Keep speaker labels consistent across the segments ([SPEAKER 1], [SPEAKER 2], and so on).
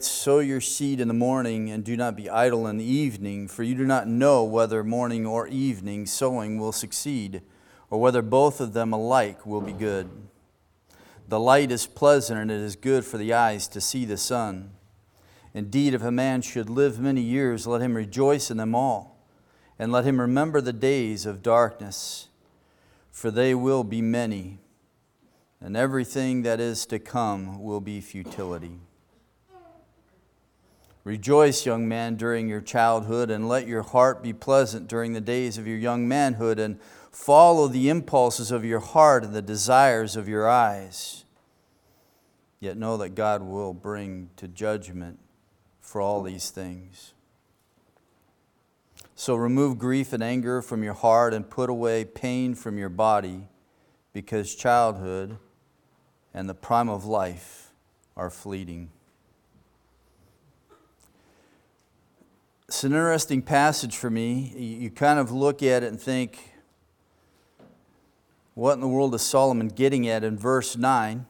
[SPEAKER 1] Sow your seed in the morning and do not be idle in the evening, for you do not know whether morning or evening sowing will succeed, or whether both of them alike will be good. The light is pleasant and it is good for the eyes to see the sun. Indeed, if a man should live many years, let him rejoice in them all, and let him remember the days of darkness, for they will be many, and everything that is to come will be futility. Rejoice, young man, during your childhood, and let your heart be pleasant during the days of your young manhood, and follow the impulses of your heart and the desires of your eyes. Yet know that God will bring to judgment for all these things. So remove grief and anger from your heart and put away pain from your body, because childhood and the prime of life are fleeting. It's an interesting passage for me. You kind of look at it and think, what in the world is Solomon getting at in verse 9?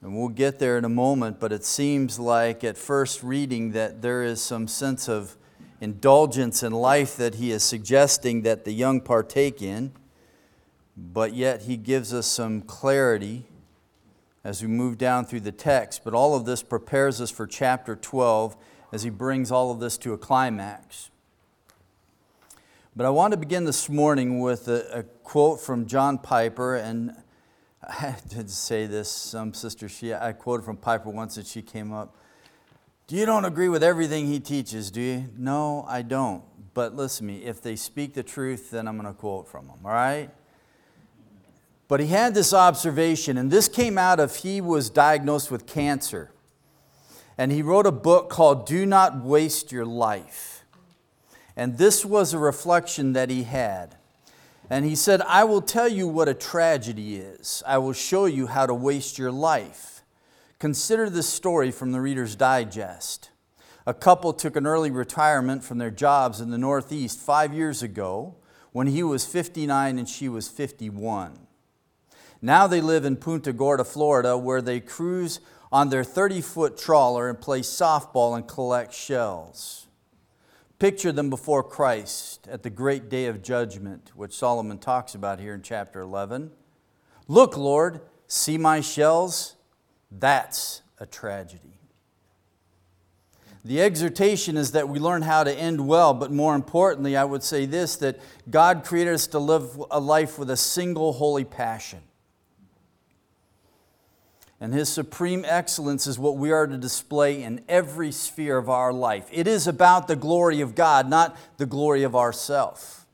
[SPEAKER 1] And we'll get there in a moment, but it seems like at first reading that there is some sense of indulgence in life that he is suggesting that the young partake in, but yet he gives us some clarity as we move down through the text. But all of this prepares us for chapter 12 as he brings all of this to a climax. But I want to begin this morning with a, a quote from John Piper, and I did say this. Some sister, she I quoted from Piper once, and she came up. Do you don't agree with everything he teaches, do you? No, I don't. But listen to me. If they speak the truth, then I'm going to quote from them. All right. But he had this observation, and this came out of he was diagnosed with cancer and he wrote a book called Do Not Waste Your Life. And this was a reflection that he had. And he said, I will tell you what a tragedy is. I will show you how to waste your life. Consider this story from the Reader's Digest. A couple took an early retirement from their jobs in the Northeast five years ago when he was 59 and she was 51. Now they live in Punta Gorda, Florida, where they cruise on their 30 foot trawler and play softball and collect shells. Picture them before Christ at the great day of judgment, which Solomon talks about here in chapter 11. Look, Lord, see my shells? That's a tragedy. The exhortation is that we learn how to end well, but more importantly, I would say this that God created us to live a life with a single holy passion. And His supreme excellence is what we are to display in every sphere of our life. It is about the glory of God, not the glory of ourself.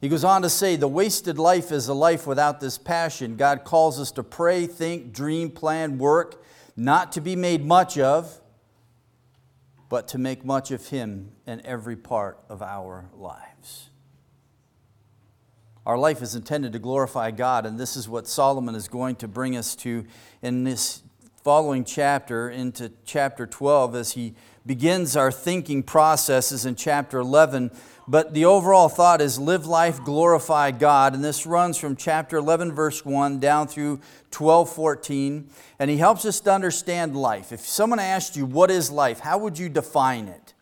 [SPEAKER 1] He goes on to say, The wasted life is a life without this passion. God calls us to pray, think, dream, plan, work, not to be made much of, but to make much of Him in every part of our lives. Our life is intended to glorify God, and this is what Solomon is going to bring us to in this following chapter, into chapter 12, as he begins our thinking processes in chapter 11. But the overall thought is live life, glorify God. And this runs from chapter 11, verse 1 down through 12, 14. And he helps us to understand life. If someone asked you, What is life? how would you define it?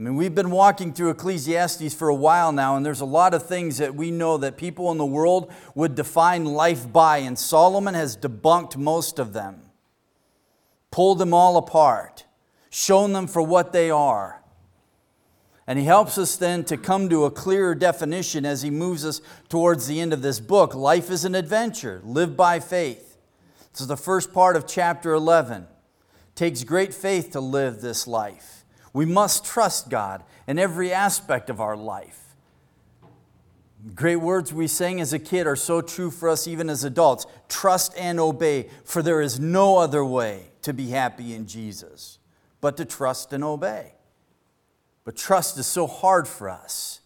[SPEAKER 1] I mean, we've been walking through Ecclesiastes for a while now, and there's a lot of things that we know that people in the world would define life by, and Solomon has debunked most of them, pulled them all apart, shown them for what they are. And he helps us then to come to a clearer definition as he moves us towards the end of this book. Life is an adventure, live by faith. This is the first part of chapter 11. It takes great faith to live this life. We must trust God in every aspect of our life. Great words we sang as a kid are so true for us even as adults. Trust and obey, for there is no other way to be happy in Jesus but to trust and obey. But trust is so hard for us.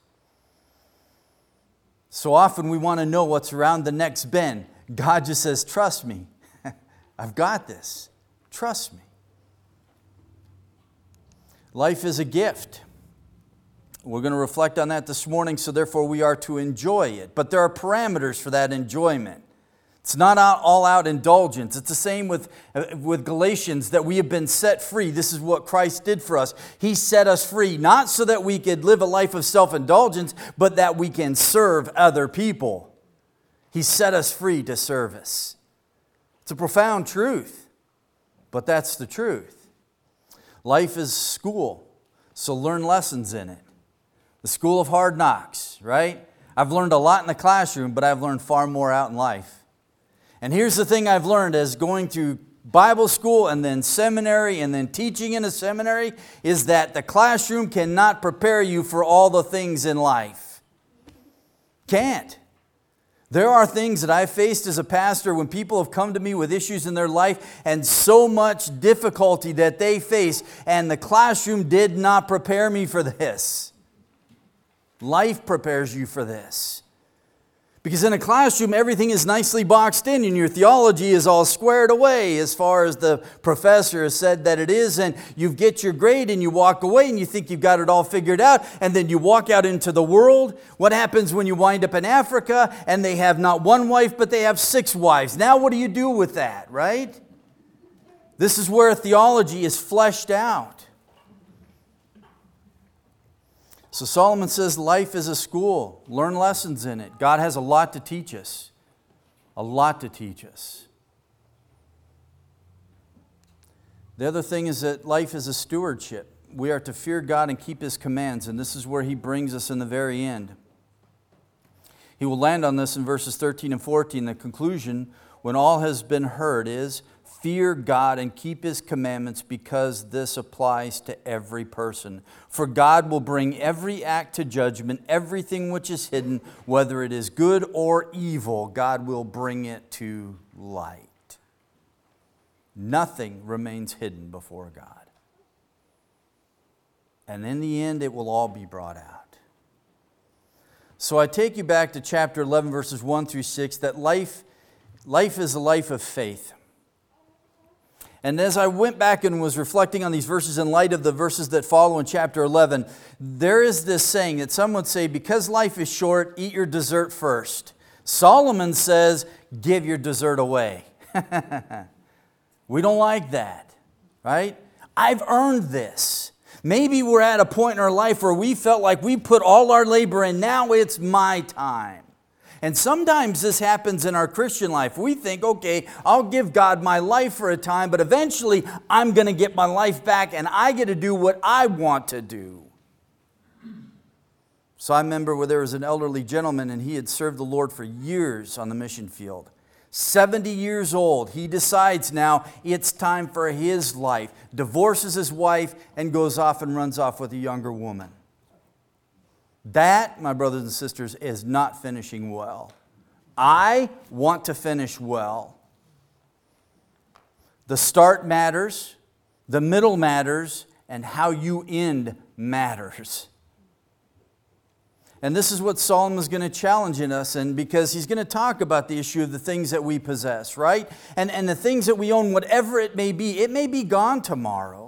[SPEAKER 1] So often we want to know what's around the next bend. God just says, Trust me. I've got this. Trust me. Life is a gift. We're going to reflect on that this morning, so therefore we are to enjoy it. But there are parameters for that enjoyment. It's not all out indulgence. It's the same with, uh, with Galatians that we have been set free. This is what Christ did for us. He set us free, not so that we could live a life of self indulgence, but that we can serve other people. He set us free to service. It's a profound truth, but that's the truth. Life is school, so learn lessons in it. The school of hard knocks, right? I've learned a lot in the classroom, but I've learned far more out in life. And here's the thing I've learned as going through Bible school and then seminary and then teaching in a seminary is that the classroom cannot prepare you for all the things in life. Can't. There are things that I've faced as a pastor when people have come to me with issues in their life and so much difficulty that they face, and the classroom did not prepare me for this. Life prepares you for this. Because in a classroom, everything is nicely boxed in and your theology is all squared away as far as the professor has said that it is. And you get your grade and you walk away and you think you've got it all figured out. And then you walk out into the world. What happens when you wind up in Africa and they have not one wife, but they have six wives? Now, what do you do with that, right? This is where theology is fleshed out. So Solomon says life is a school. Learn lessons in it. God has a lot to teach us. A lot to teach us. The other thing is that life is a stewardship. We are to fear God and keep His commands, and this is where He brings us in the very end. He will land on this in verses 13 and 14. The conclusion, when all has been heard, is Fear God and keep His commandments because this applies to every person. For God will bring every act to judgment, everything which is hidden, whether it is good or evil, God will bring it to light. Nothing remains hidden before God. And in the end, it will all be brought out. So I take you back to chapter 11, verses 1 through 6, that life, life is a life of faith. And as I went back and was reflecting on these verses in light of the verses that follow in chapter 11, there is this saying that some would say, because life is short, eat your dessert first. Solomon says, give your dessert away. we don't like that, right? I've earned this. Maybe we're at a point in our life where we felt like we put all our labor in, now it's my time. And sometimes this happens in our Christian life. We think, okay, I'll give God my life for a time, but eventually I'm going to get my life back and I get to do what I want to do. So I remember where there was an elderly gentleman and he had served the Lord for years on the mission field. 70 years old, he decides now it's time for his life, divorces his wife, and goes off and runs off with a younger woman. That, my brothers and sisters, is not finishing well. I want to finish well. The start matters, the middle matters, and how you end matters. And this is what Solomon is going to challenge in us, and because he's going to talk about the issue of the things that we possess, right? And, and the things that we own, whatever it may be, it may be gone tomorrow.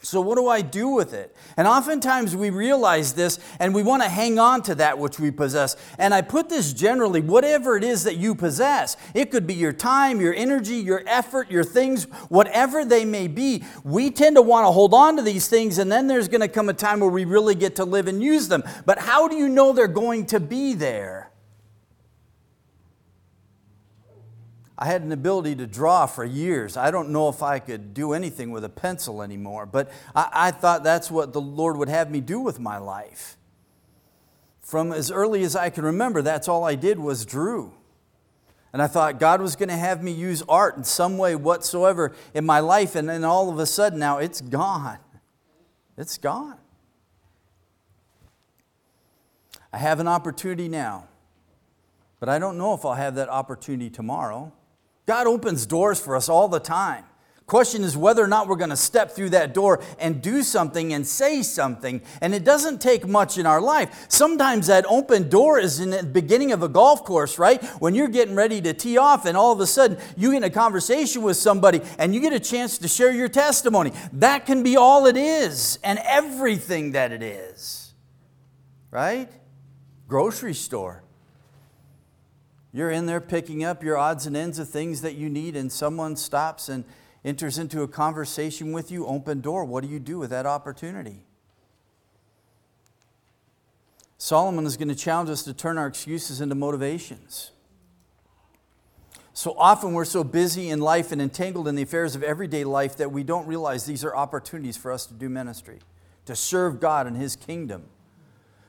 [SPEAKER 1] So, what do I do with it? And oftentimes we realize this and we want to hang on to that which we possess. And I put this generally whatever it is that you possess, it could be your time, your energy, your effort, your things, whatever they may be. We tend to want to hold on to these things, and then there's going to come a time where we really get to live and use them. But how do you know they're going to be there? I had an ability to draw for years. I don't know if I could do anything with a pencil anymore, but I, I, thought that's what the Lord would have me do with my life. From as early as I can remember, that's all I did was drew. And I thought God was going to have me use art in some way whatsoever in my life, and then all of a sudden now it's gone. It's gone. I have an opportunity now, but I don't know if I'll have that opportunity tomorrow. God opens doors for us all the time. Question is whether or not we're going to step through that door and do something and say something. And it doesn't take much in our life. Sometimes that open door is in the beginning of a golf course, right? When you're getting ready to tee off, and all of a sudden you get a conversation with somebody and you get a chance to share your testimony. That can be all it is and everything that it is, right? Grocery store You're in there picking up your odds and ends of things that you need, and someone stops and enters into a conversation with you, open door. What do you do with that opportunity? Solomon is going to challenge us to turn our excuses into motivations. So often we're so busy in life and entangled in the affairs of everyday life that we don't realize these are opportunities for us to do ministry, to serve God and His kingdom.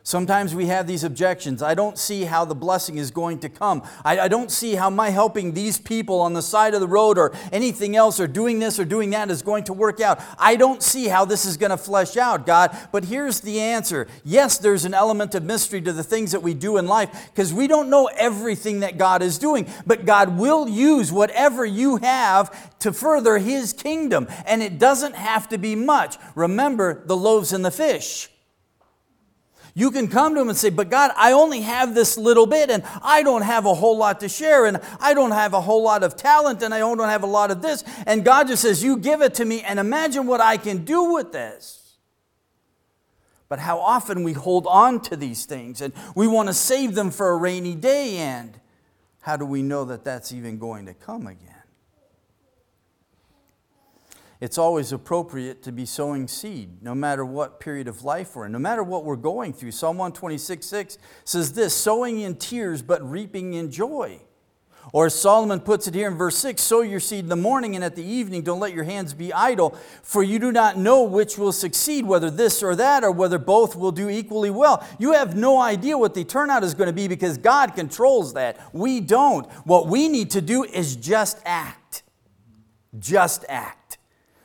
[SPEAKER 1] Sometimes we have these objections. I don't see how the blessing is going to come. I, I, don't see how my helping these people on the side of the road or anything else or doing this or doing that is going to work out. I don't see how this is going to flesh out, God. But here's the answer yes, there's an element of mystery to the things that we do in life because we don't know everything that God is doing. But God will use whatever you have to further His kingdom. And it doesn't have to be much. Remember the loaves and the fish. You can come to him and say, But God, I only have this little bit, and I don't have a whole lot to share, and I don't have a whole lot of talent, and I don't have a lot of this. And God just says, You give it to me, and imagine what I can do with this. But how often we hold on to these things and we want to save them for a rainy day, and how do we know that that's even going to come again? It's always appropriate to be sowing seed, no matter what period of life we're in, no matter what we're going through. Psalm 126 6 says this sowing in tears, but reaping in joy. Or as Solomon puts it here in verse 6 sow your seed in the morning and at the evening, don't let your hands be idle, for you do not know which will succeed, whether this or that, or whether both will do equally well. You have no idea what the turnout is going to be because God controls that. We don't. What we need to do is just act. Just act.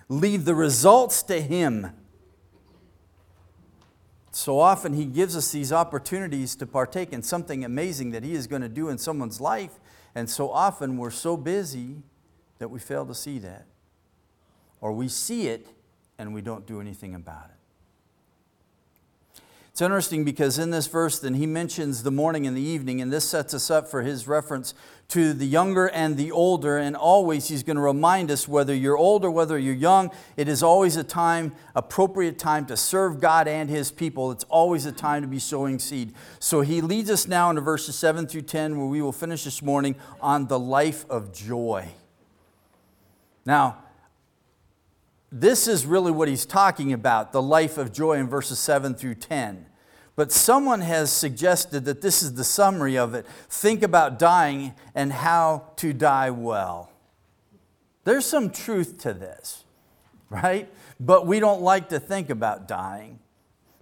[SPEAKER 1] Leave the results to Him. So often He gives us these opportunities to partake in something amazing that He is going to do in someone's life. And so often we're so busy that we fail to see that. Or we see it and we don't do anything about it. It's interesting because in this verse, then he mentions the morning and the evening, and this sets us up for his reference to the younger and the older. And always he's going to remind us whether you're old or whether you're young, it is always a time, appropriate time to serve God and his people. It's always a time to be sowing seed. So he leads us now into verses 7 through 10, where we will finish this morning on the life of joy. Now, this is really what he's talking about the life of joy in verses 7 through 10. But someone has suggested that this is the summary of it. Think about dying and how to die well. There's some truth to this, right? But we don't like to think about dying.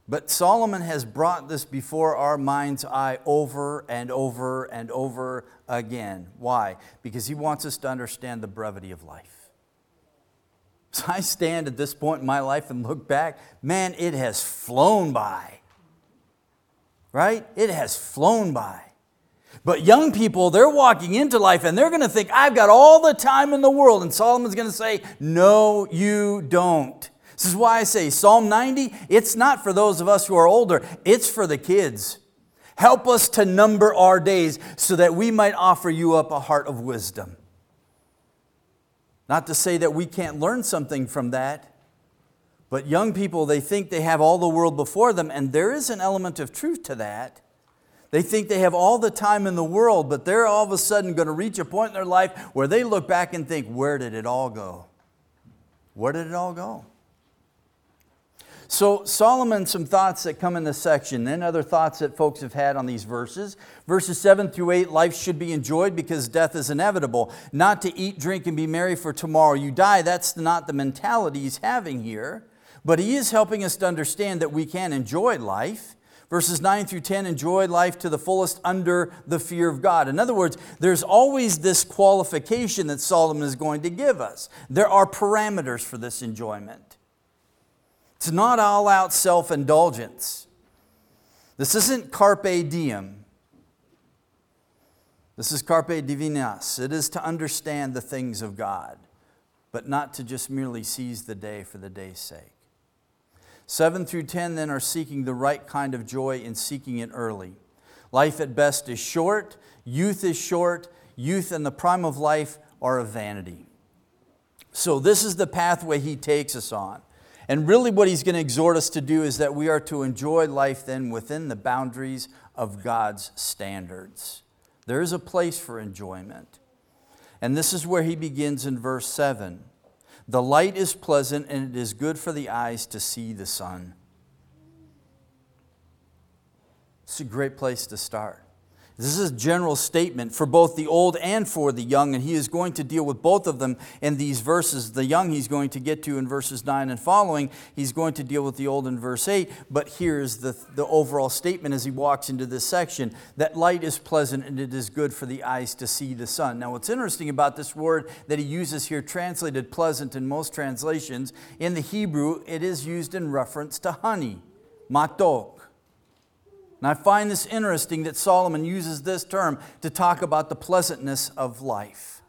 [SPEAKER 1] But Solomon has brought this before our mind's eye over and over and over again. Why? Because he wants us to understand the brevity of life. So I stand at this point in my life and look back, man, it has flown by. Right? It has flown by. But young people, they're walking into life and they're going to think, I've got all the time in the world. And Solomon's going to say, No, you don't. This is why I say Psalm 90, it's not for those of us who are older, it's for the kids. Help us to number our days so that we might offer you up a heart of wisdom. Not to say that we can't learn something from that, but young people, they think they have all the world before them, and there is an element of truth to that. They think they have all the time in the world, but they're all of a sudden going to reach a point in their life where they look back and think, where did it all go? Where did it all go? So, Solomon, some thoughts that come in this section, then other thoughts that folks have had on these verses. Verses 7 through 8 life should be enjoyed because death is inevitable. Not to eat, drink, and be merry for tomorrow you die. That's not the mentality he's having here. But he is helping us to understand that we can enjoy life. Verses 9 through 10 enjoy life to the fullest under the fear of God. In other words, there's always this qualification that Solomon is going to give us. There are parameters for this enjoyment. It's not all out self indulgence. This isn't carpe diem. This is carpe divinas. It is to understand the things of God, but not to just merely seize the day for the day's sake. 7 through 10 then are seeking the right kind of joy in seeking it early. Life at best is short, youth is short, youth and the prime of life are a vanity. So, this is the pathway he takes us on. And really, what he's going to exhort us to do is that we are to enjoy life then within the boundaries of God's standards. There is a place for enjoyment. And this is where he begins in verse 7. The light is pleasant, and it is good for the eyes to see the sun. It's a great place to start. This is a general statement for both the old and for the young, and he is going to deal with both of them in these verses. The young he's going to get to in verses 9 and following. He's going to deal with the old in verse 8, but here's the, the overall statement as he walks into this section that light is pleasant and it is good for the eyes to see the sun. Now, what's interesting about this word that he uses here, translated pleasant in most translations, in the Hebrew, it is used in reference to honey, matok. And I find this interesting that Solomon uses this term to talk about the pleasantness of life.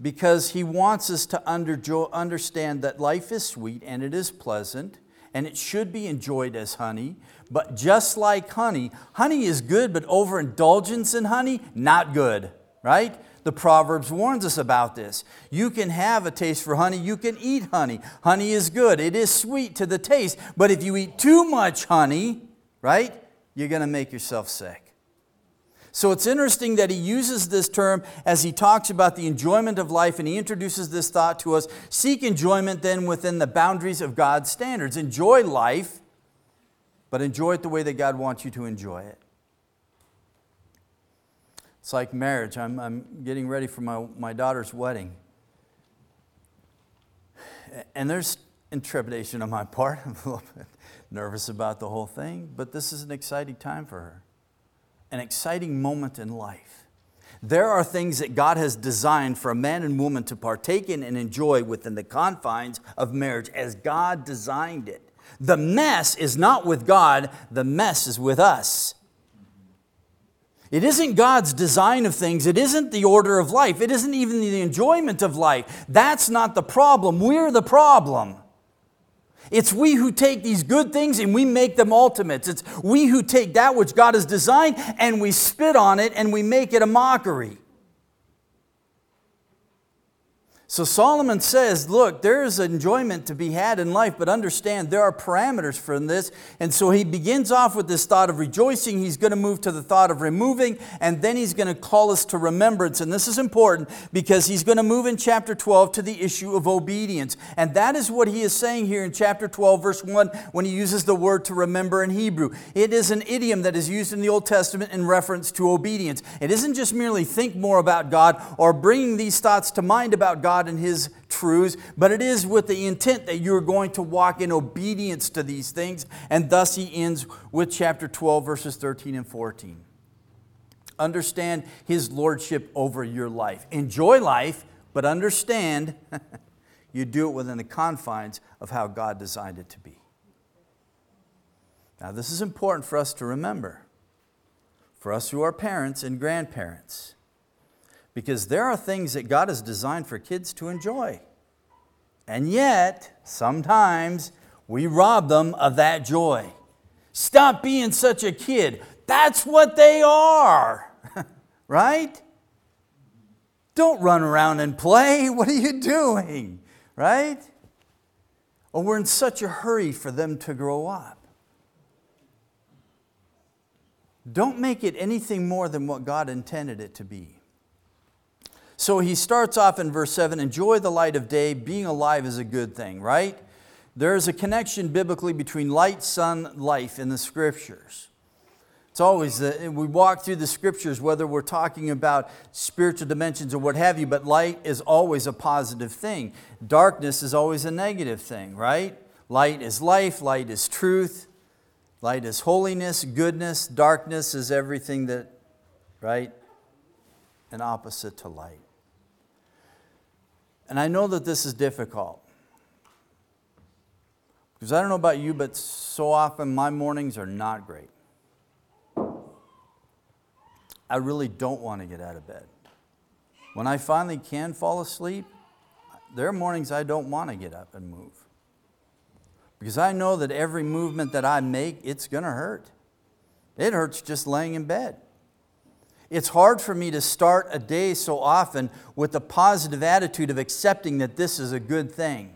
[SPEAKER 1] Because he wants us to understand that life is sweet and it is pleasant and it should be enjoyed as honey. But just like honey, honey is good, but overindulgence in honey, not good, right? The Proverbs warns us about this. You can have a taste for honey, you can eat honey. Honey is good, it is sweet to the taste, but if you eat too much honey, right? You're going to make yourself sick. So it's interesting that he uses this term as he talks about the enjoyment of life and he introduces this thought to us. Seek enjoyment then within the boundaries of God's standards. Enjoy life, but enjoy it the way that God wants you to enjoy it. It's like marriage. I'm, I'm getting ready for my, my daughter's wedding. And there's intrepidation on my part. A little bit nervous about the whole thing, but this is an exciting time for her, an exciting moment in life. There are things that God has designed for a man and woman to partake in and enjoy within the confines of marriage as God designed it. The mess is not with God, the mess is with us. It isn't God's design of things. It isn't the order of life. It isn't even the enjoyment of life. That's not the problem. We're the problem. It's we who take these good things and we make them ultimates. It's we who take that which God has designed and we spit on it and we make it a mockery. So Solomon says, Look, there is enjoyment to be had in life, but understand there are parameters for this. And so he begins off with this thought of rejoicing. He's going to move to the thought of removing, and then he's going to call us to remembrance. And this is important because he's going to move in chapter 12 to the issue of obedience. And that is what he is saying here in chapter 12, verse 1, when he uses the word to remember in Hebrew. It is an idiom that is used in the Old Testament in reference to obedience. It isn't just merely think more about God or bringing these thoughts to mind about God God and His truths, but it is with the intent that you're going to walk in obedience to these things. And thus he ends with chapter 12, verses 13 and 14. Understand His lordship over your life. Enjoy life, but understand you do it within the confines of how God designed it to be. Now, this is important for us to remember, for us who are parents and grandparents because there are things that God has designed for kids to enjoy. And yet, sometimes we rob them of that joy. Stop being such a kid. That's what they are, right? Don't run around and play. What are you doing, right? Or we're in such a hurry for them to grow up. Don't make it anything more than what God intended it to be. So he starts off in verse 7 enjoy the light of day. Being alive is a good thing, right? There is a connection biblically between light, sun, life in the scriptures. It's always, the, we walk through the scriptures, whether we're talking about spiritual dimensions or what have you, but light is always a positive thing. Darkness is always a negative thing, right? Light is life, light is truth, light is holiness, goodness, darkness is everything that, right? An opposite to light. And I know that this is difficult. Because I don't know about you, but so often my mornings are not great. I really don't want to get out of bed. When I finally can fall asleep, there are mornings I don't want to get up and move. Because I know that every movement that I make, it's going to hurt. It hurts just laying in bed. It's hard for me to start a day so often with a positive attitude of accepting that this is a good thing.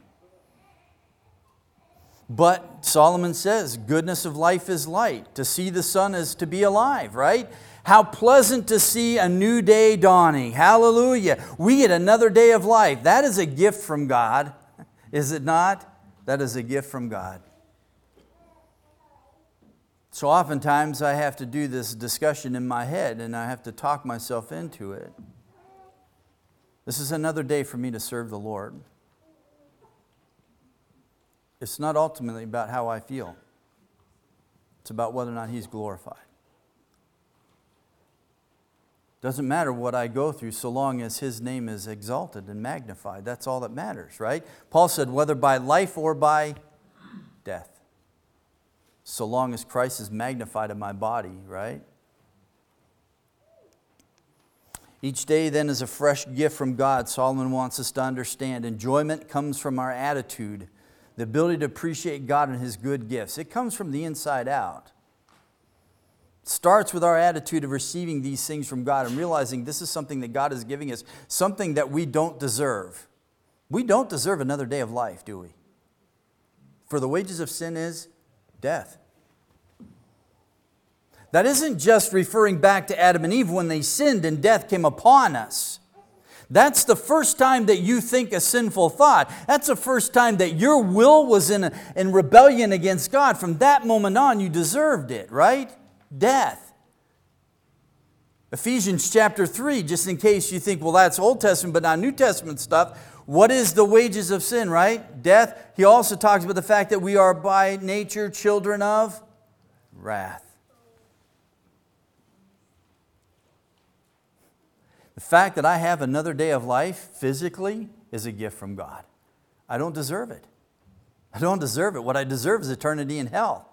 [SPEAKER 1] But Solomon says, goodness of life is light. To see the sun is to be alive, right? How pleasant to see a new day dawning. Hallelujah. We get another day of life. That is a gift from God, is it not? That is a gift from God. So oftentimes I have to do this discussion in my head and I have to talk myself into it. This is another day for me to serve the Lord. It's not ultimately about how I feel, it's about whether or not He's glorified. Doesn't matter what I go through so long as His name is exalted and magnified. That's all that matters, right? Paul said, whether by life or by death. So long as Christ is magnified in my body, right? Each day then is a fresh gift from God. Solomon wants us to understand. Enjoyment comes from our attitude, the ability to appreciate God and His good gifts. It comes from the inside out starts with our attitude of receiving these things from God and realizing this is something that God is giving us, something that we don't deserve. We don't deserve another day of life, do we? For the wages of sin is death. That isn't just referring back to Adam and Eve when they sinned and death came upon us. That's the first time that you think a sinful thought. That's the first time that your will was in, a, in rebellion against God. From that moment on, you deserved it, right? death. Ephesians chapter 3, just in case you think, well, that's Old Testament, but not New Testament stuff. What is the wages of sin, right? Death. He also talks about the fact that we are by nature children of wrath. The fact that I have another day of life physically is a gift from God. I don't deserve it. I don't deserve it. What I deserve is eternity in hell.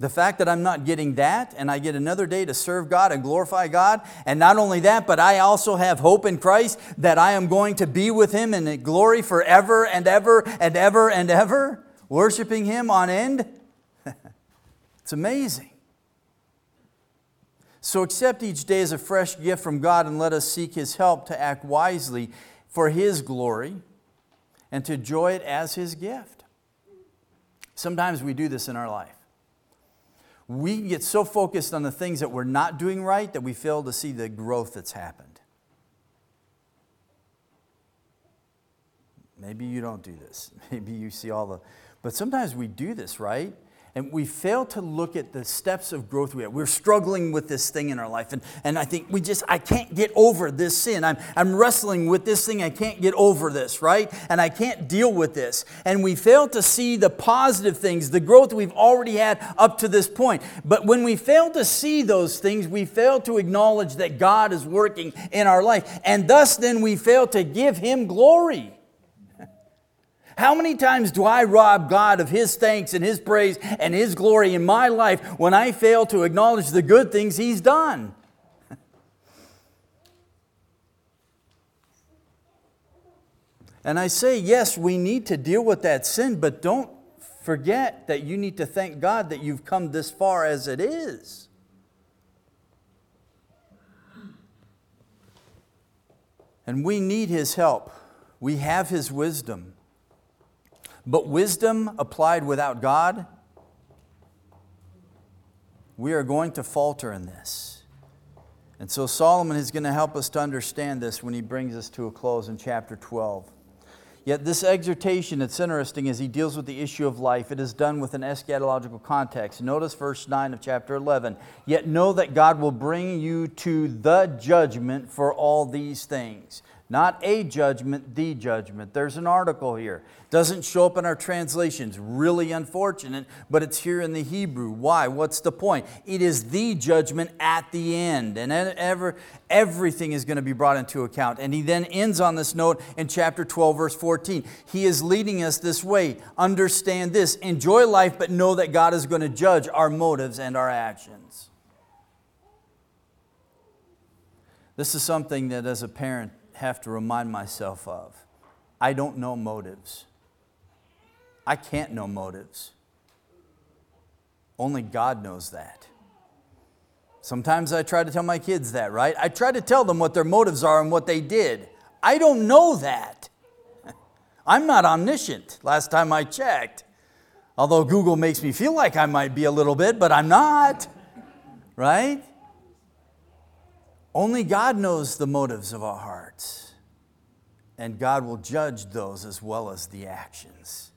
[SPEAKER 1] The fact that I'm not getting that and I get another day to serve God and glorify God, and not only that, but I also have hope in Christ that I am going to be with Him in glory forever and ever and ever and ever, worshiping Him on end. it's amazing. So accept each day as a fresh gift from God and let us seek His help to act wisely for His glory and to enjoy it as His gift. Sometimes we do this in our life we get so focused on the things that we're not doing right that we fail to see the growth that's happened. Maybe you don't do this. Maybe you see all the, but sometimes we do this, right? And we fail to look at the steps of growth we have. We're struggling with this thing in our life, and, and I think we just, I can't get over this sin. I'm, I'm wrestling with this thing, I can't get over this, right? And I can't deal with this. And we fail to see the positive things, the growth we've already had up to this point. But when we fail to see those things, we fail to acknowledge that God is working in our life, and thus then we fail to give Him glory. How many times do I rob God of His thanks and His praise and His glory in my life when I fail to acknowledge the good things He's done? And I say, yes, we need to deal with that sin, but don't forget that you need to thank God that you've come this far as it is. And we need His help. We have His wisdom. But wisdom applied without God, we are going to falter in this. And so Solomon is going to help us to understand this when he brings us to a close in chapter 12. Yet this exhortation, it's interesting as he deals with the issue of life. It is done with an eschatological context. Notice verse 9 of chapter 11. Yet know that God will bring you to the judgment for all these things. Not a judgment, the judgment. There's an article here. Doesn't show up in our translations. Really unfortunate, but it's here in the Hebrew. Why? What's the point? It is the judgment at the end, and ever, everything is going to be brought into account. And he then ends on this note in chapter 12, verse 14. He is leading us this way. Understand this. Enjoy life, but know that God is going to judge our motives and our actions. This is something that, as a parent, have to remind myself of. I don't know motives. I can't know motives. Only God knows that. Sometimes I try to tell my kids that, right? I try to tell them what their motives are and what they did. I don't know that. I'm not omniscient, last time I checked. Although Google makes me feel like I might be a little bit, but I'm not, right? Only God knows the motives of our hearts, and God will judge those as well as the actions.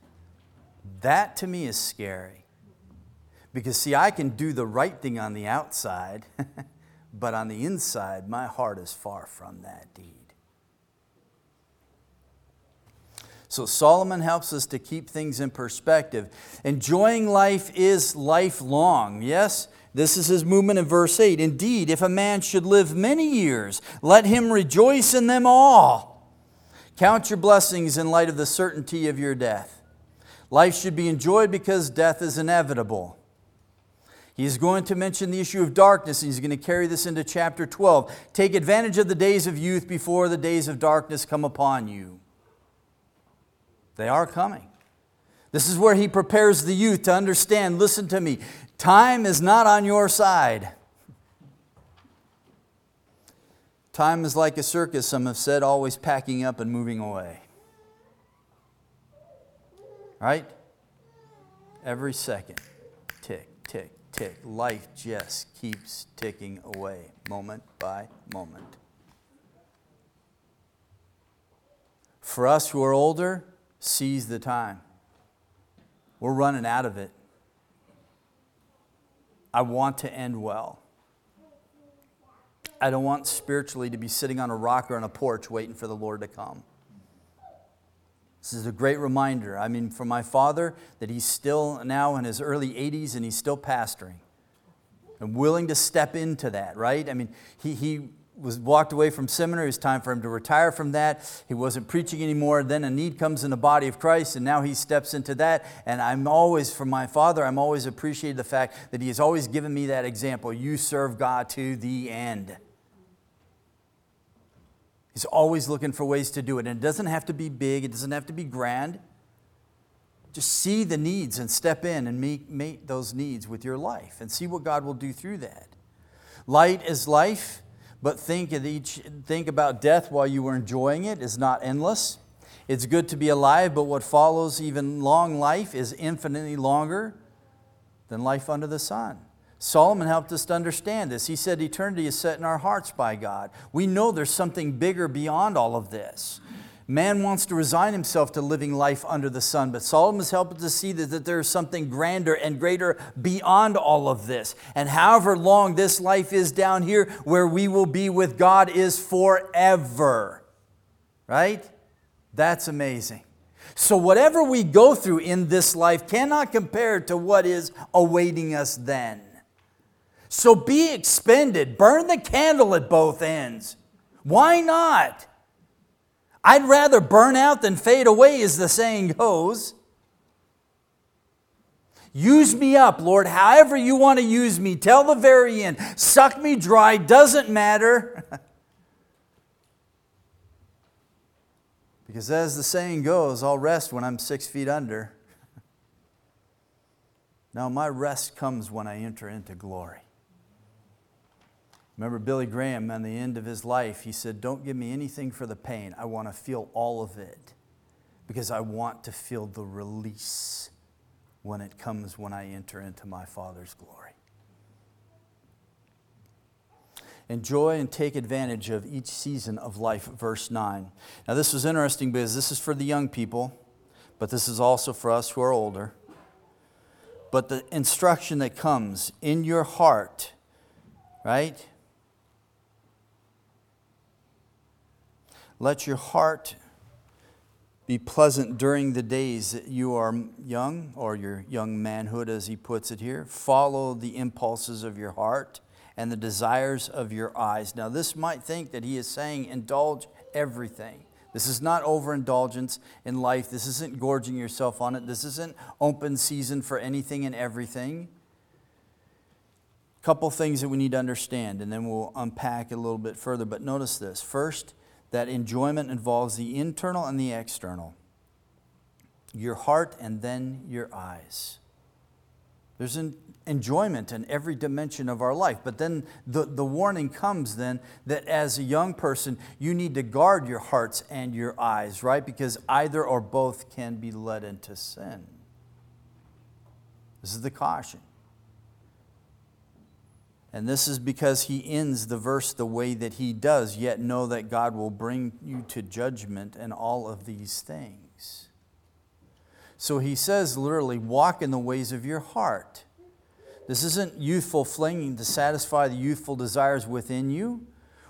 [SPEAKER 1] That to me is scary. Because, see, I can do the right thing on the outside, but on the inside, my heart is far from that deed. So, Solomon helps us to keep things in perspective. Enjoying life is lifelong, yes? This is his movement in verse 8. Indeed, if a man should live many years, let him rejoice in them all. Count your blessings in light of the certainty of your death. Life should be enjoyed because death is inevitable. He's going to mention the issue of darkness, and he's going to carry this into chapter 12. Take advantage of the days of youth before the days of darkness come upon you. They are coming. This is where he prepares the youth to understand listen to me, time is not on your side. Time is like a circus, some have said, always packing up and moving away. Right? Every second, tick, tick, tick. Life just keeps ticking away, moment by moment. For us who are older, seize the time. We're running out of it. I want to end well. I don't want spiritually to be sitting on a rock or on a porch waiting for the Lord to come. This is a great reminder. I mean, for my father, that he's still now in his early 80s and he's still pastoring. I'm willing to step into that, right? I mean, he, he was walked away from seminary. It was time for him to retire from that. He wasn't preaching anymore. Then a need comes in the body of Christ, and now he steps into that. And I'm always, from my father, I'm always appreciated the fact that he has always given me that example. You serve God to the end. He's always looking for ways to do it. And it doesn't have to be big, it doesn't have to be grand. Just see the needs and step in and meet, meet those needs with your life and see what God will do through that. Light is life but think, each, think about death while you are enjoying it is not endless. It's good to be alive, but what follows, even long life, is infinitely longer than life under the sun. Solomon helped us to understand this. He said eternity is set in our hearts by God. We know there's something bigger beyond all of this. Man wants to resign himself to living life under the sun, but Solomon is helping to see that, that there's something grander and greater beyond all of this. And however long this life is down here, where we will be with God is forever. Right? That's amazing. So, whatever we go through in this life cannot compare to what is awaiting us then. So, be expended, burn the candle at both ends. Why not? I'd rather burn out than fade away, as the saying goes. Use me up, Lord, however you want to use me, till the very end. Suck me dry, doesn't matter. because as the saying goes, I'll rest when I'm six feet under. now, my rest comes when I enter into glory. Remember Billy Graham, on the end of his life, he said, Don't give me anything for the pain. I want to feel all of it because I want to feel the release when it comes when I enter into my Father's glory. Enjoy and take advantage of each season of life, verse 9. Now, this was interesting because this is for the young people, but this is also for us who are older. But the instruction that comes in your heart, right? Let your heart be pleasant during the days that you are young, or your young manhood, as he puts it here. Follow the impulses of your heart and the desires of your eyes. Now, this might think that he is saying indulge everything. This is not overindulgence in life. This isn't gorging yourself on it. This isn't open season for anything and everything. A Couple things that we need to understand, and then we'll unpack it a little bit further. But notice this. First, that enjoyment involves the internal and the external your heart and then your eyes. There's an enjoyment in every dimension of our life. But then the, the warning comes then that as a young person, you need to guard your hearts and your eyes, right? Because either or both can be led into sin. This is the caution. And this is because he ends the verse the way that he does, yet know that God will bring you to judgment and all of these things. So he says literally, walk in the ways of your heart. This isn't youthful flinging to satisfy the youthful desires within you.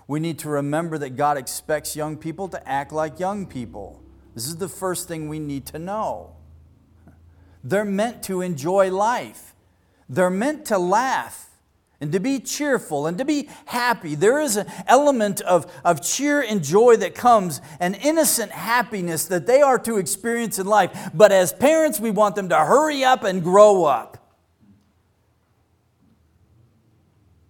[SPEAKER 1] We need to remember that God expects young people to act like young people. This is the first thing we need to know. They're meant to enjoy life, they're meant to laugh and to be cheerful and to be happy. There is an element of, of cheer and joy that comes, an innocent happiness that they are to experience in life. But as parents, we want them to hurry up and grow up.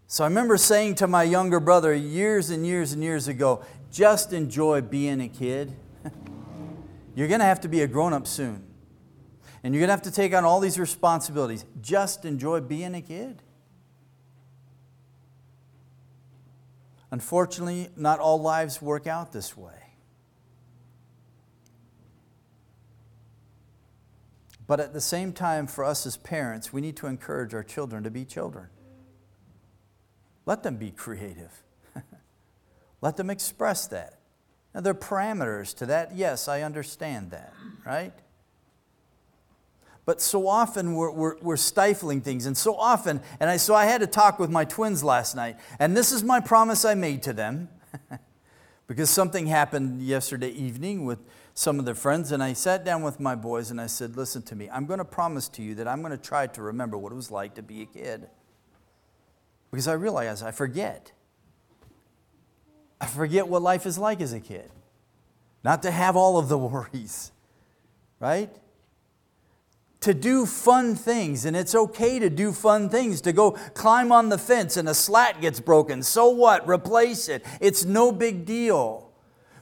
[SPEAKER 1] So I remember saying to my younger brother years and years and years ago, just enjoy being a kid. you're going to have to be a grown up soon. And you're going to have to take on all these responsibilities. Just enjoy being a kid. Unfortunately, not all lives work out this way. But at the same time, for us as parents, we need to encourage our children to be children. Let them be creative. Let them express that. Now, there are parameters to that. Yes, I understand that, right? But so often we're, we're, we're, stifling things. And so often, and I, so I had a talk with my twins last night. And this is my promise I made to them because something happened yesterday evening with some of their friends. And I sat down with my boys and I said, Listen to me, I'm going to promise to you that I'm going to try to remember what it was like to be a kid. Because I realize I forget. I forget what life is like as a kid. Not to have all of the worries, right? To do fun things, and it's okay to do fun things, to go climb on the fence and a slat gets broken. So what? Replace it. It's no big deal.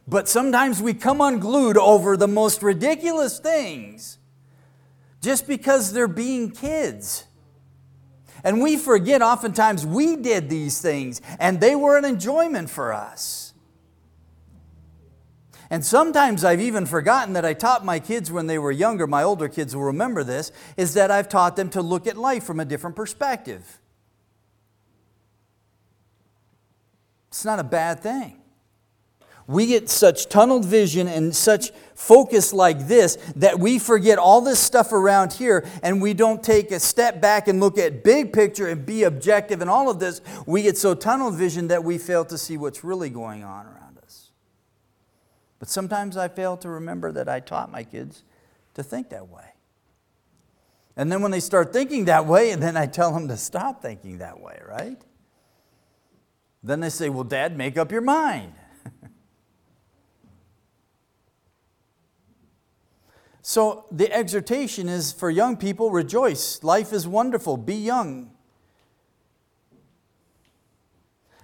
[SPEAKER 1] But sometimes we come unglued over the most ridiculous things just because they're being kids. And we forget oftentimes we did these things and they were an enjoyment for us. And sometimes I've even forgotten that I taught my kids when they were younger, my older kids will remember this, is that I've taught them to look at life from a different perspective. It's not a bad thing. We get such tunneled vision and such focus like this that we forget all this stuff around here and we don't take a step back and look at big picture and be objective and all of this. We get so tunnel vision that we fail to see what's really going on around. But sometimes I fail to remember that I taught my kids to think that way. And then when they start thinking that way, and then I tell them to stop thinking that way, right? Then they say, Well, Dad, make up your mind. so the exhortation is for young people rejoice. Life is wonderful. Be young.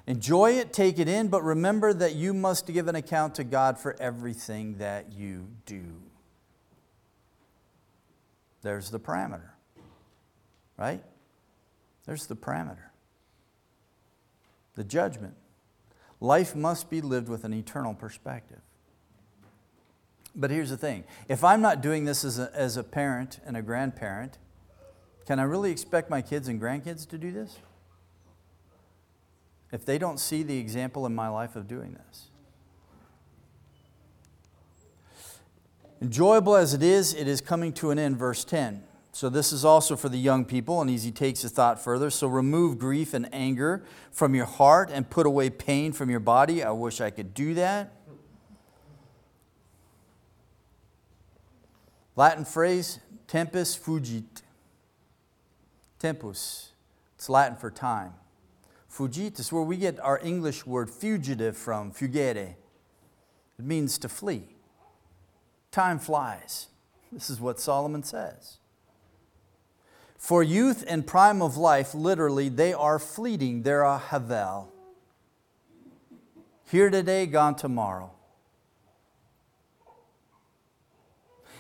[SPEAKER 1] Enjoy it, take it in, but remember that you must give an account to God for everything that you do. There's the parameter, right? There's the parameter. The judgment. Life must be lived with an eternal perspective. But here's the thing if I'm not doing this as a, as a parent and a grandparent, can I really expect my kids and grandkids to do this? If they don't see the example in my life of doing this. Enjoyable as it is, it is coming to an end, verse 10. So, this is also for the young people, and he takes a thought further. So, remove grief and anger from your heart and put away pain from your body. I wish I could do that. Latin phrase, tempus fugit. Tempus. It's Latin for time. Fugit is where we get our English word fugitive from, fugere. It means to flee. Time flies. This is what Solomon says. For youth and prime of life, literally, they are fleeting. They're a havel. Here today, gone tomorrow.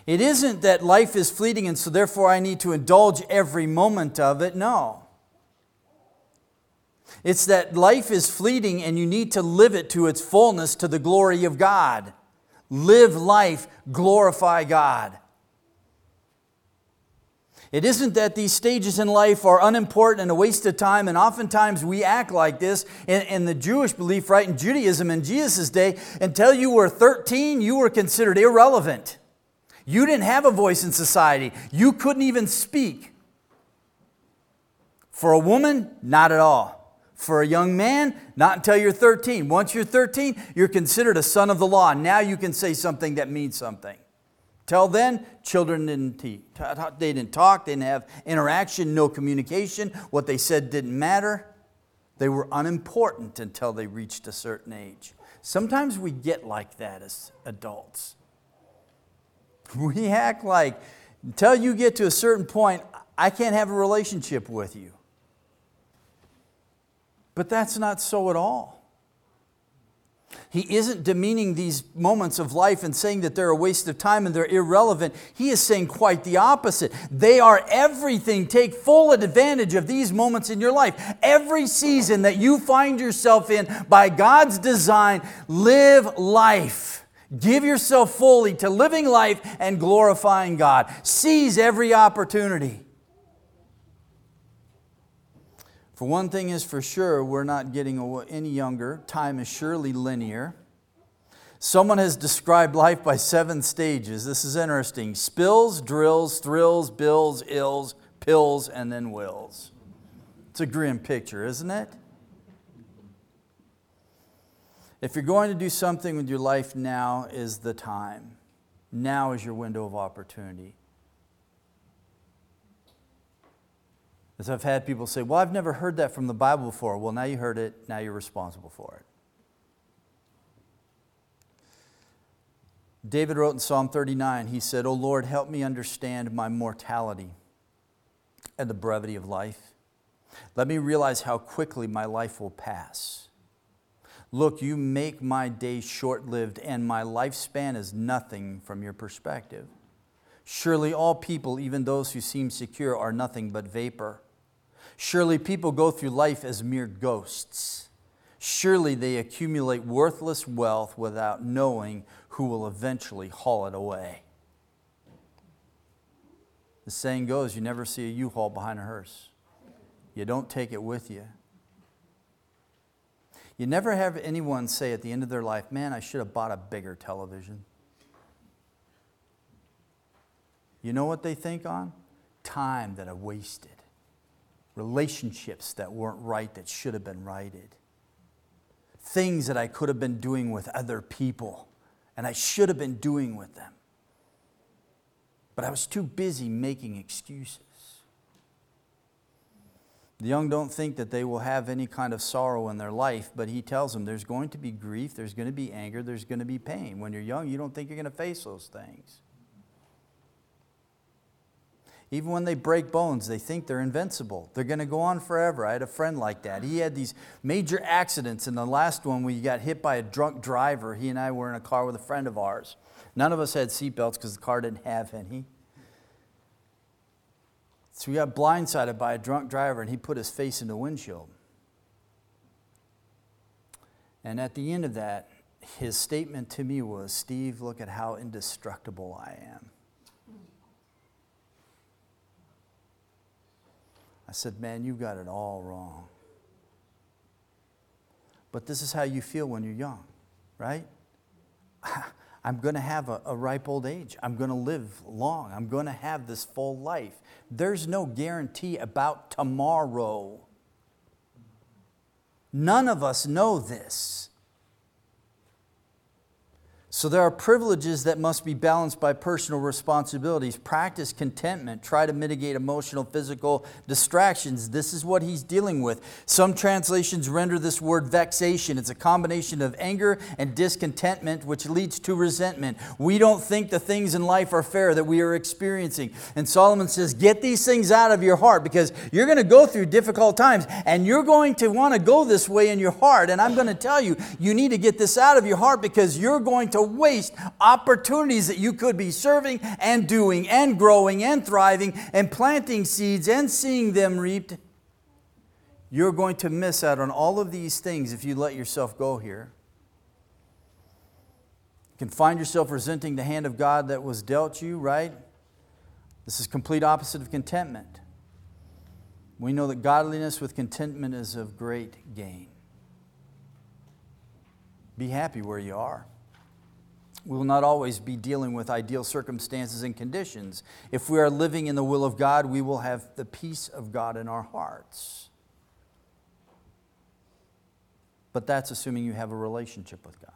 [SPEAKER 1] It isn't that life is fleeting and so therefore I need to indulge every moment of it. No. It's that life is fleeting and you need to live it to its fullness to the glory of God. Live life, glorify God. It isn't that these stages in life are unimportant and a waste of time, and oftentimes we act like this in, in the Jewish belief, right? In Judaism in Jesus' day, until you were 13, you were considered irrelevant. You didn't have a voice in society, you couldn't even speak. For a woman, not at all. For a young man, not until you're 13. Once you're 13, you're considered a son of the law. Now you can say something that means something. Till then, children didn't teach. They didn't talk, they didn't have interaction, no communication. What they said didn't matter. They were unimportant until they reached a certain age. Sometimes we get like that as adults. We act like until you get to a certain point, I can't have a relationship with you. But that's not so at all. He isn't demeaning these moments of life and saying that they're a waste of time and they're irrelevant. He is saying quite the opposite. They are everything. Take full advantage of these moments in your life. Every season that you find yourself in by God's design, live life. Give yourself fully to living life and glorifying God. Seize every opportunity. For one thing is for sure, we're not getting any younger. Time is surely linear. Someone has described life by seven stages. This is interesting spills, drills, thrills, bills, ills, pills, and then wills. It's a grim picture, isn't it? If you're going to do something with your life, now is the time. Now is your window of opportunity. As I've had people say, Well, I've never heard that from the Bible before. Well, now you heard it, now you're responsible for it. David wrote in Psalm 39, he said, O Lord, help me understand my mortality and the brevity of life. Let me realize how quickly my life will pass. Look, you make my days short lived, and my lifespan is nothing from your perspective. Surely all people, even those who seem secure, are nothing but vapor. Surely people go through life as mere ghosts. Surely they accumulate worthless wealth without knowing who will eventually haul it away. The saying goes you never see a U haul behind a hearse, you don't take it with you. You never have anyone say at the end of their life, Man, I should have bought a bigger television. You know what they think on? Time that I wasted relationships that weren't right that should have been righted, things that I could have been doing with other people and I should have been doing with them. But I was too busy making excuses. The young don't think that they will have any kind of sorrow in their life, but he tells them there's going to be grief, there's going to be anger, there's going to be pain. When you're young, you don't think you're going to face those things. Even when they break bones, they think they're invincible. They're going to go on forever. I had a friend like that. He had these major accidents. And the last one, we got hit by a drunk driver. He and I were in a car with a friend of ours. None of us had seatbelts because the car didn't have any. So we got blindsided by a drunk driver, and he put his face in the windshield. And at the end of that, his statement to me was Steve, look at how indestructible I am. I said, Man, you got it all wrong. But this is how you feel when you're young, right? I'm going to have a, a, ripe old age. I'm going to live long. I'm going to have this full life. There's no guarantee about tomorrow. None of us know this. So there are privileges that must be balanced by personal responsibilities. Practice contentment. Try to mitigate emotional, physical distractions. This is what he's dealing with. Some translations render this word vexation. It's a combination of anger and discontentment, which leads to resentment. We don't think the things in life are fair that we are experiencing. And Solomon says, Get these things out of your heart because you're going to go through difficult times and you're going to want to go this way in your heart. And I'm going to tell you, you need to get this out of your heart because you're going to waste opportunities that you could be serving and doing and growing and thriving and planting seeds and seeing them reaped. You're going to miss out on all of these things if you let yourself go here. You can find yourself resenting the hand of God that was dealt you, right? This is complete opposite of contentment. We know that godliness with contentment is of great gain. Be happy where you are. We will not always be dealing with ideal circumstances and conditions. If we are living in the will of God, we will have the peace of God in our hearts. But that's assuming you have a relationship with God.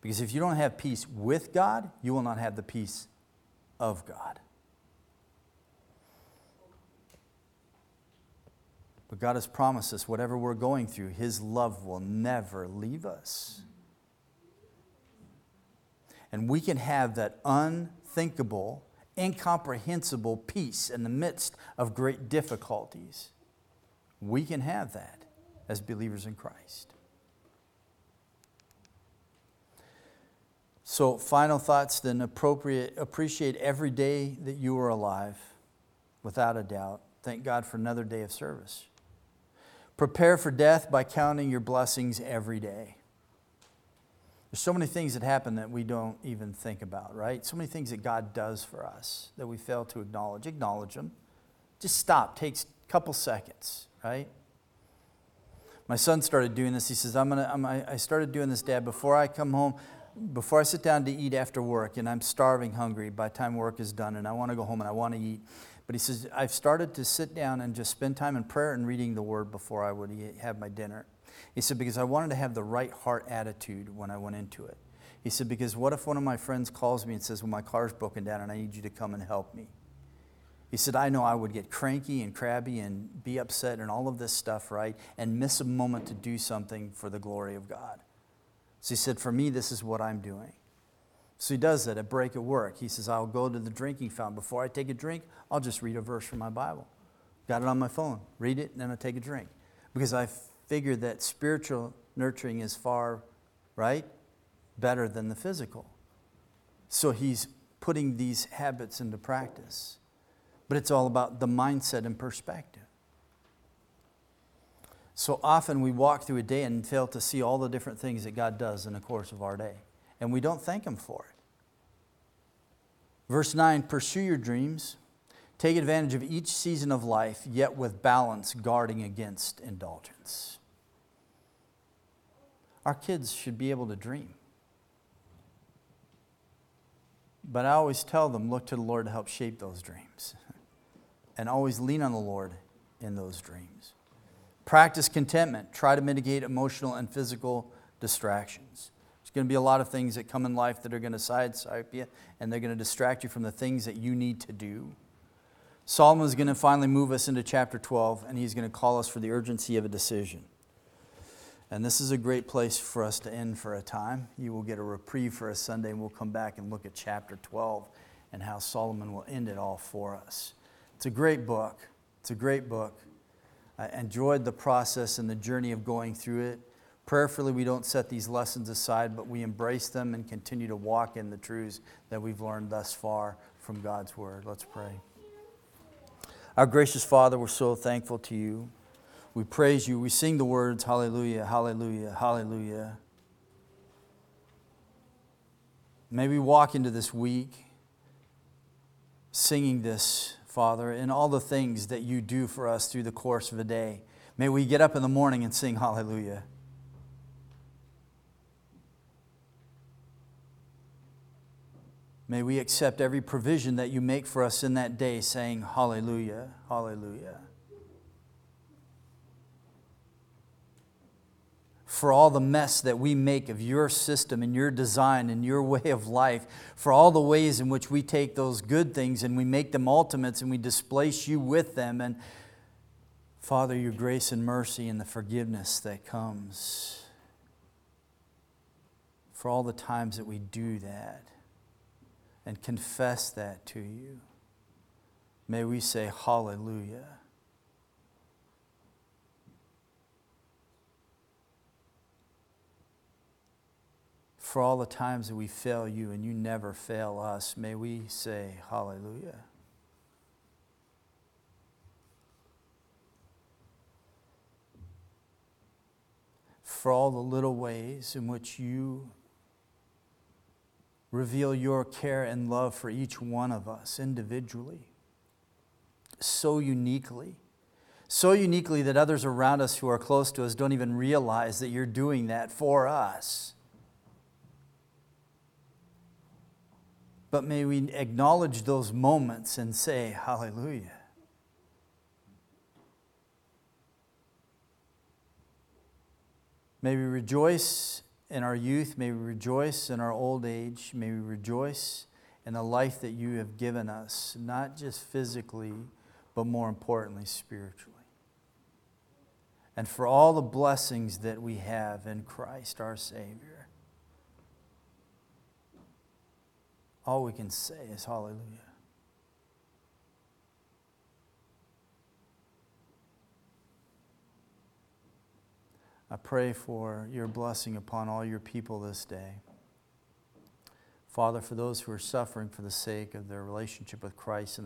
[SPEAKER 1] Because if you don't have peace with God, you will not have the peace of God. But God has promised us whatever we're going through, His love will never leave us. And we can have that unthinkable, incomprehensible peace in the midst of great difficulties. We can have that as believers in Christ. So, final thoughts then appropriate, appreciate every day that you are alive, without a doubt. Thank God for another day of service. Prepare for death by counting your blessings every day. There's so many things that happen that we don't even think about, right? So many things that God does for us that we fail to acknowledge. Acknowledge them. Just stop. Takes a couple seconds, right? My son started doing this. He says, I'm gonna, I'm, I started doing this, Dad, before I come home, before I sit down to eat after work, and I'm starving hungry by the time work is done, and I want to go home and I want to eat. But he says, I've started to sit down and just spend time in prayer and reading the word before I would have my dinner. He said, because I wanted to have the right heart attitude when I went into it. He said, because what if one of my friends calls me and says, well, my car's broken down and I need you to come and help me? He said, I know I would get cranky and crabby and be upset and all of this stuff, right? And miss a moment to do something for the glory of God. So he said, For me, this is what I'm doing. So he does that at break at work. He says, I'll go to the drinking fountain. Before I take a drink, I'll just read a verse from my Bible. Got it on my phone. Read it, and then I take a drink. Because I figured that spiritual nurturing is far, right, better than the physical. So he's putting these habits into practice. But it's all about the mindset and perspective. So often we walk through a day and fail to see all the different things that God does in the course of our day and we don't thank Him for it. Verse 9 Pursue your dreams, take advantage of each season of life, yet with balance, guarding against indulgence. Our kids should be able to dream. But I always tell them look to the Lord to help shape those dreams. And always lean on the Lord in those dreams. Practice contentment. Try to mitigate emotional and physical distractions. There's going to be a lot of things that come in life that are going to sideswipe you and they're going to distract you from the things that you need to do. Solomon is going to finally move us into chapter 12 and he's going to call us for the urgency of a decision. And this is a great place for us to end for a time. You will get a reprieve for a Sunday and we'll come back and look at chapter 12 and how Solomon will end it all for us. It's a great book. It's a great book. I enjoyed the process and the journey of going through it. Prayerfully, we don't set these lessons aside, but we embrace them and continue to walk in the truths that we've learned thus far from God's Word. Let's pray. Our gracious Father, we're so thankful to you. We praise you. We sing the words, Hallelujah, Hallelujah, Hallelujah. May we walk into this week singing this, Father, and all the things that you do for us through the course of a day. May we get up in the morning and sing Hallelujah. May we accept every provision that you make for us in that day, saying, Hallelujah, Hallelujah. For all the mess that we make of your system and your design and your way of life, for all the ways in which we take those good things and we make them ultimates and we displace you with them. And Father, your grace and mercy and the forgiveness that comes. For all the times that we do that and confess that to you. May we say, Hallelujah. For all the times that we fail you and you never fail us, may we say, Hallelujah. For all the little ways in which you reveal your care and love for each one of us individually, so uniquely. So uniquely that others around us who are close to us don't even realize that you're doing that for us. But may we acknowledge those moments and say, Hallelujah. May we rejoice in our youth. May we rejoice in our old age. May we rejoice in the life that you have given us, not just physically, but more importantly, spiritually. And for all the blessings that we have in Christ our Savior. All we can say is hallelujah. I pray for your blessing upon all your people this day. Father, for those who are suffering for the sake of their relationship with Christ and